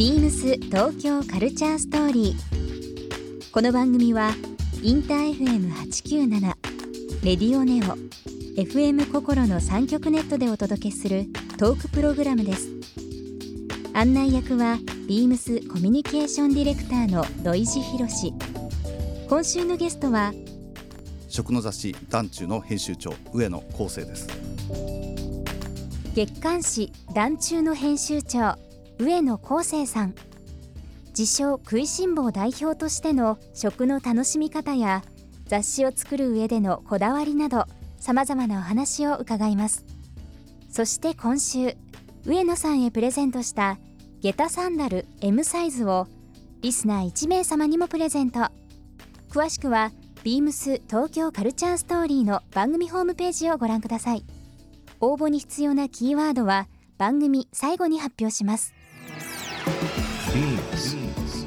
ビームス東京カルチャーストーリー。この番組はインター FM897 レディオネオ FM 心の三極ネットでお届けするトークプログラムです。案内役はビームスコミュニケーションディレクターの土井博志。今週のゲストは食の雑誌団中の編集長上野康生です月刊誌団中の編集長上野康生さん。自称食いしん坊代表としての食の楽しみ方や雑誌を作る上でのこだわりなどさまざまなお話を伺います。そして今週上野さんへプレゼントした下駄サンダル M サイズをリスナー1名様にもプレゼント。詳しくはビームス東京カルチャーストーリーの番組ホームページをご覧ください。応募に必要なキーワードは番組最後に発表します。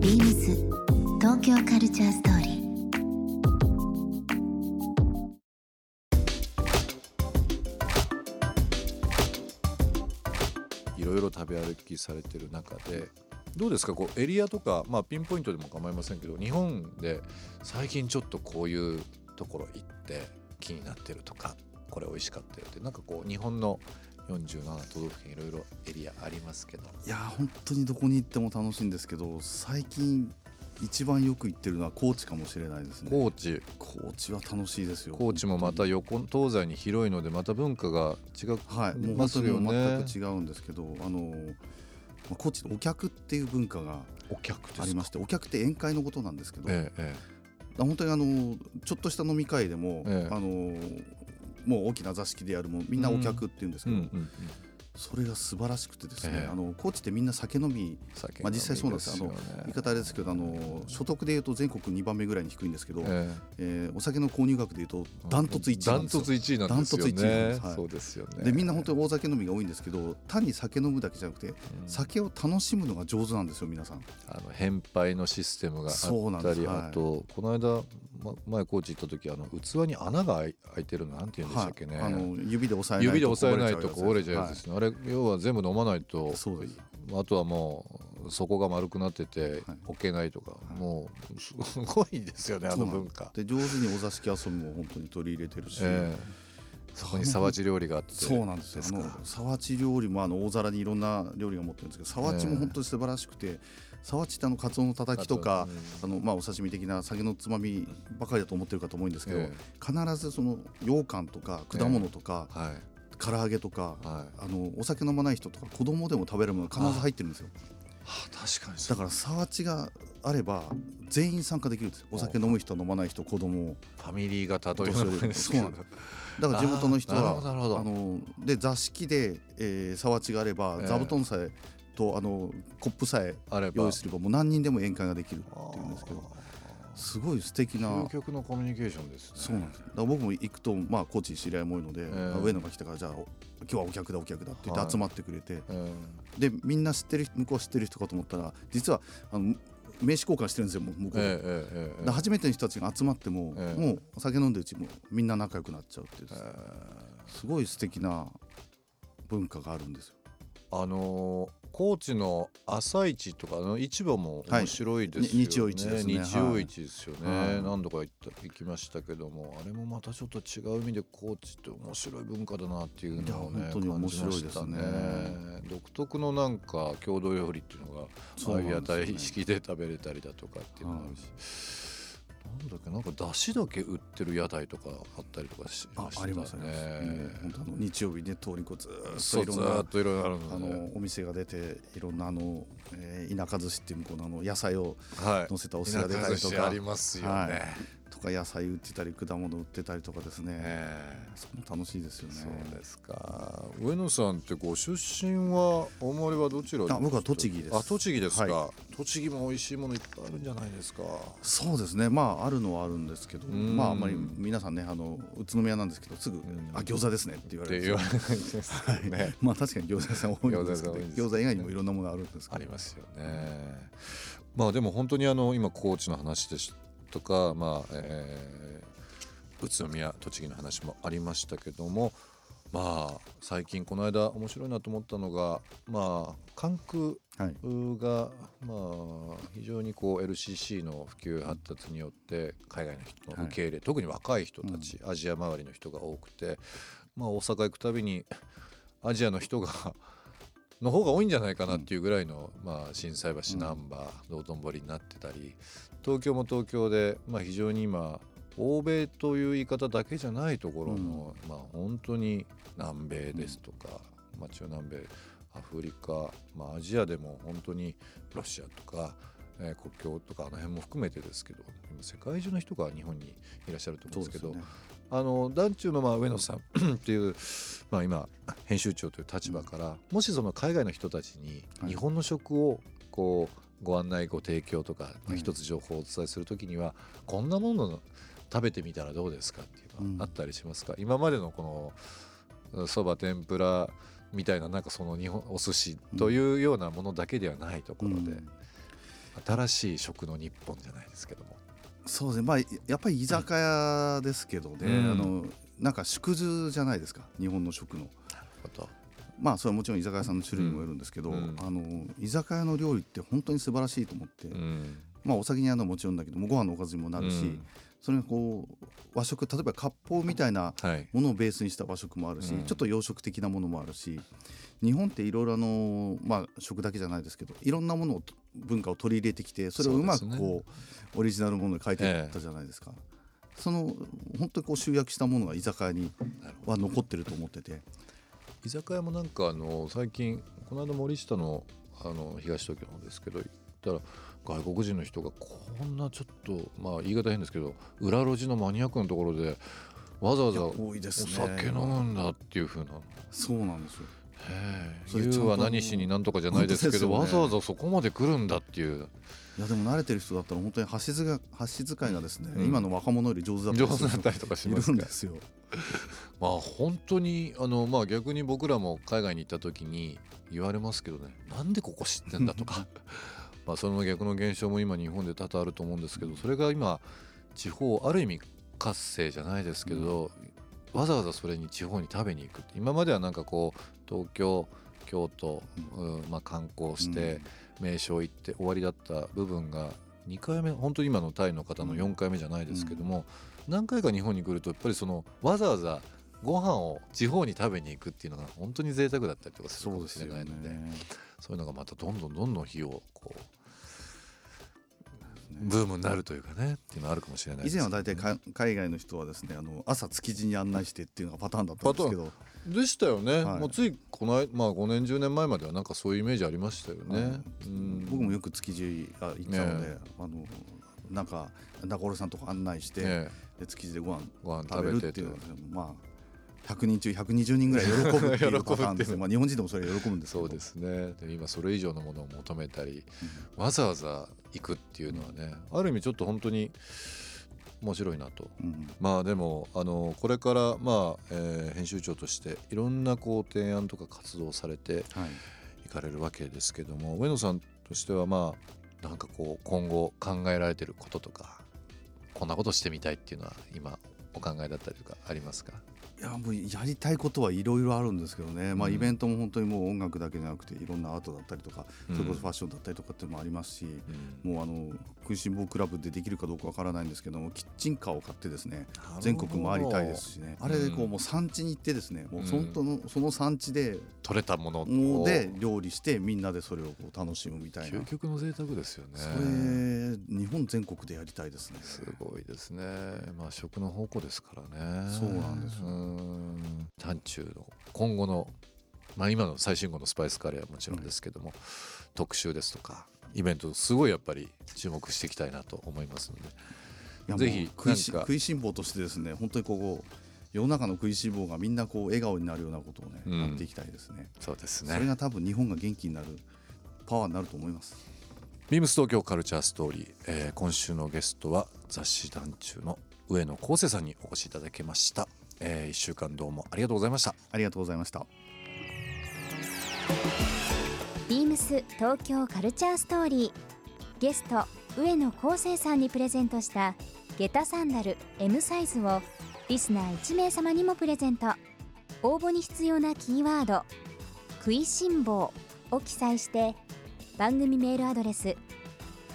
ビームス東京カルチャーストーリー。いろいろ食べ歩きされてる中でどうですか？こうエリアとか、まあ、ピンポイントでも構いませんけど日本で最近ちょっとこういうところ行って気になってるとかこれ美味しかったよってなんかこう日本の47都道府県いろいろエリアありますけど。いや本当にどこに行っても楽しいんですけど最近一番よく行ってるのは高知かもしれないですね。高知。高知は楽しいですよ。高知もまた横東西に広いのでまた文化が違うはいもうますよ全く違うんですけどあのまあ高知のお客っていう文化がありましてお客って宴会のことなんですけど、えええ本当にあのちょっとした飲み会でも、ええ。あのもう大きな座敷でやるもみんなお客って言うんですえけど、うんうんうん。それが素晴らしくてですね、ええ。あの高知ってみんな酒飲み酒まあ、実際そうなんです飲みあの言い方あれですけどあの所得でいうと全国2番目ぐらいに低いんですけど、ええ。えーお酒の購入額でいうとダントツ1位なんですよ。トツ1位なんですよね。ダントツ1位なんですはいそうですよね。でみんな本当に大酒飲みが多いんですけど単に酒飲むだけじゃなくて、酒を楽しむのが上手なんですよ皆さん。あの返杯のシステムがそうなんです。あったり、はい。あとこの間、ま、前高知行った時あの器に穴が開いてるのなんて言うんでしたっけね、あの指で押さえないと指で押さえないとこう折れちゃうやつはですね、あれ要は全部飲まないとそうです。あとはもう底が丸くなっててはい。置けないとか、もうすごいですよねあの文化。で上手にお座敷遊びも本当に取り入れてるし、ええそこに沢地料理があって。そうなんですよ。沢地料理もあの大皿にいろんな料理が持ってるんですけど沢地も本当に素晴らしくて、沢地ってあのカツオのたたきとか、あのまあお刺身的な酒のつまみばかりだと思ってるかと思うんですけど、え必ずその羊羹とか果物とか、はい。唐揚げとか、はい。あのお酒飲まない人とか子供でも食べるものが必ず入ってるんですよ。はあ確かにだから沢地があれば全員参加できるんですよ。お酒飲む人飲まない人子供。ファミリー型というそうなんです。だから地元の人はあので座敷で、えー、沢地があれば、ええ。座布団さえとあのコップさえ用意すればもう何人でも宴会ができるっていうんですけどすごい素敵な究極のコミュニケーションですね。そうなんです。だ僕も行くとまあ高知に知り合いも多いので、えあ上野が来たからじゃあお今日はお客だお客だって言っはいて集まってくれて、えでみんな知ってる向こうは知ってる人かと思ったら実はあの名刺交換してるんですよもう向こうで、えええ初めての人たちが集まっても、ええ。もうお酒飲んでるうちもみんな仲良くなっちゃうっていう、すごい素敵な文化があるんですよ。あのー高知の朝市とかあの市場も面白いですよね、はい。に日曜市ですね。日曜市ですよね、はい。何度か行った行きましたけどもあれもまたちょっと違う意味で高知って面白い文化だなっていうのをねいや本当に面白いですね。感じましたね。独特のなんか郷土料理っていうのがそういう屋台式で食べれたりだとかっていうのがあるし、なんだっけなんか出汁だけ売ってる屋台とかあったりとかしあありますね。もう本当あの日曜日ね通りこうずっっといろんなといろいろあるあのお店が出ていろんなあの、えー田舎寿司っていう向こうのあの野菜をはい。乗せたお寿司が出たりとか。田舎寿司ありますよね、はいとか野菜売ってたり果物売ってたりとかですね、えそこも楽しいですよね。そうですか。上野さんってご出身はお生まれはどちらあ僕は栃木です。あ栃木ですか、は栃木も美味しいものいっぱいあるんじゃないですか。そうですね。まああるのはあるんですけどん。まああんまり皆さんねあの宇都宮なんですけどすぐん「あ餃子ですね」って言われるんですよ。言われない。まあ確かに餃子屋さん多いんですけど餃子以外にもいろんなものあるんですけど。ありますよね。まあでも本当にあの今高知の話ですとかまあ、えー宇都宮栃木の話もありましたけどもまあ最近この間面白いなと思ったのがまあ関空はい。がまあ非常にこう LCC の普及発達によって海外の人の受け入れ、特に若い人たち、アジア周りの人が多くてまあ大阪行くたびにアジアの人がの方が多いんじゃないかなっていうぐらいの、まあ、心斎橋難波道頓堀になってたり東京も東京で、まあ、非常に今欧米という言い方だけじゃないところの、まあ、本当に南米ですとか、まあ、中南米アフリカ、まあ、アジアでも本当にロシアとか、えー国境とかあの辺も含めてですけど今世界中の人が日本にいらっしゃると思うんですけどね。あの団中のまあ上野さん っていう、まあ、今編集長という立場から、もしその海外の人たちにはい。日本の食をこうご案内ご提供とか、まあはい一つ情報をお伝えするときにはこんなもの食べてみたらどうですかっていうのはあったりしますか、今までのこのそば天ぷらみたいななんかその日本お寿司というようなものだけではないところで、うん新しい食の日本じゃないですけども。そうですね。まあやっぱり居酒屋ですけどね、うん。あのなんか縮図じゃないですか。日本の食の。まあそれはもちろん居酒屋さんの種類にもよるんですけど、うん。あの居酒屋の料理って本当に素晴らしいと思って、うん。まあお酒に合うのはもちろんだけどもご飯のおかずにもなるし、うん。それがこう和食例えば割烹みたいなはい。ものをベースにした和食もあるし、うん。ちょっと洋食的なものもあるし日本っていろいろあの、まあ、食だけじゃないですけどいろんなものを文化を取り入れてきてそれをうまくこうオリジナルものに変えていったじゃないですか。その本当にこう集約したものが居酒屋には残ってると思ってて、居酒屋もなんかあの最近この間森下のあの東東京のですけど行ったら外国人の人がこんなちょっとまあ言い方変ですけど裏路地のマニアックなところでわざわざお多いですね。酒飲むんだっていうふうな。そうなんですよへえそれちゃんと。言うは何しになんとかじゃないですけどね。わざわざそこまで来るんだっていう。いやでも慣れてる人だったら本当に箸使い箸使いがですね、うん。今の若者より上手だった上りする手だったりとかしいますんですよ。まあ本当にあのまあ逆に僕らも海外に行った時に言われますけどね。なんでここ知ってんだとか。まあその逆の現象も今日本で多々あると思うんですけどそれが今地方ある意味活性じゃないですけど、わざわざそれに地方に食べに行くって今まではなんかこう東京京都、うんまあ、観光して、名所行って終わりだった部分が2回目本当に今のタイの方の4回目じゃないですけども、何回か日本に来るとやっぱりそのわざわざご飯を地方に食べに行くっていうのが本当に贅沢だったりとかするかもしれないのでそういうのがまたどんどんどんどん日をこうブームになるというかねっていうのはあるかもしれないです以前は大体か海外の人はですねあの朝築地に案内してっていうのがパターンだったんですけど。でしたよね、はい。もうついこの間、まあ、5年10年前まではなんかそういうイメージありましたよね、うん。僕もよく築地あ行ったので、ねあのなんか中折さんとか案内して、ねで築地でご飯ご飯食べるっていうのはまあ100人中120人ぐらい喜ぶっていう パターンですよまあ日本人でもそれ喜ぶんですけど。そうですね。で今それ以上のものを求めたり、わざわざ行くっていうのはねある意味ちょっと本当に面白いなと。うん。まあでもあのこれからまあ、えー編集長としていろんなこう提案とか活動をされてはい。いかれるわけですけども上野さんとしてはまあなんかこう今後考えられてることとかこんなことしてみたいっていうのは今お考えだったりとかありますか？いやもうやりたいことはいろいろあるんですけどね、まあ、うん。イベントも本当にもう音楽だけじゃなくていろんなアートだったりとか、うん。それこそファッションだったりとかっていうのもありますし、うん。もうあの食いしん坊クラブでできるかどうかわからないんですけどもキッチンカーを買ってですね全国回りたいですしね。あれでこうもう産地に行ってですねもう本当のその産地で取れたもので料理してみんなでそれをこう楽しむみたいな。究極の贅沢ですよね。それ日本全国でやりたいですね。すごいですね。まあ食の宝庫ですからね。そうなんですよん単中の今後のまあ今の最新号のスパイスカレーはもちろんですけども、特集ですとかイベントすごいやっぱり注目していきたいなと思いますので。ぜひ食い食いしん坊としてですね本当にここ世の中の食いしん坊がみんなこう笑顔になるようなことをね、うん。やっていきたいですね。そうですそれねが多分日本が元気になるパワーになると思います。ビームス東京カルチャーストーリー、えー今週のゲストは雑誌団中の上野康生さんにお越しいただきました、え1週間どうもありがとうございました。ありがとうございました。ビームス東京カルチャーストーリー。ゲスト上野康生さんにプレゼントした下駄サンダル M サイズをリスナー1名様にもプレゼント。応募に必要なキーワード「食いしん坊」を記載して番組メールアドレス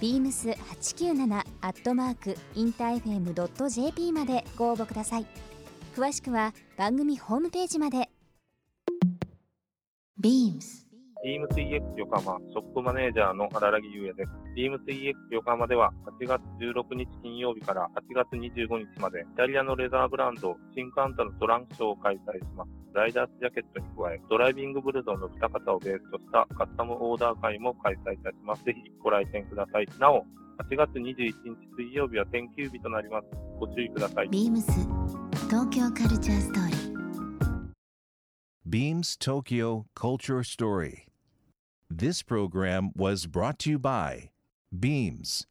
beams897 アットマークインター FM.jp までご応募ください詳しくは番組ホームページまで BEAMS BeamsEX 横浜ショップマネージャーの荒木優也です。BeamsEX 横浜では8月16日金曜日から8月25日までイタリアのレザーブランドシンカンタのトランクショーを開催します。ライダースジャケットに加えドライビングブルゾンの二方をベースとしたカスタムオーダー会も開催いたします。ぜひご来店ください。なお、8月21日水曜日は天休日となります。ご注意ください。BEAMS 東京カルチャーストーリー Beams Tokyo Culture Story. This program was brought to you by Beams.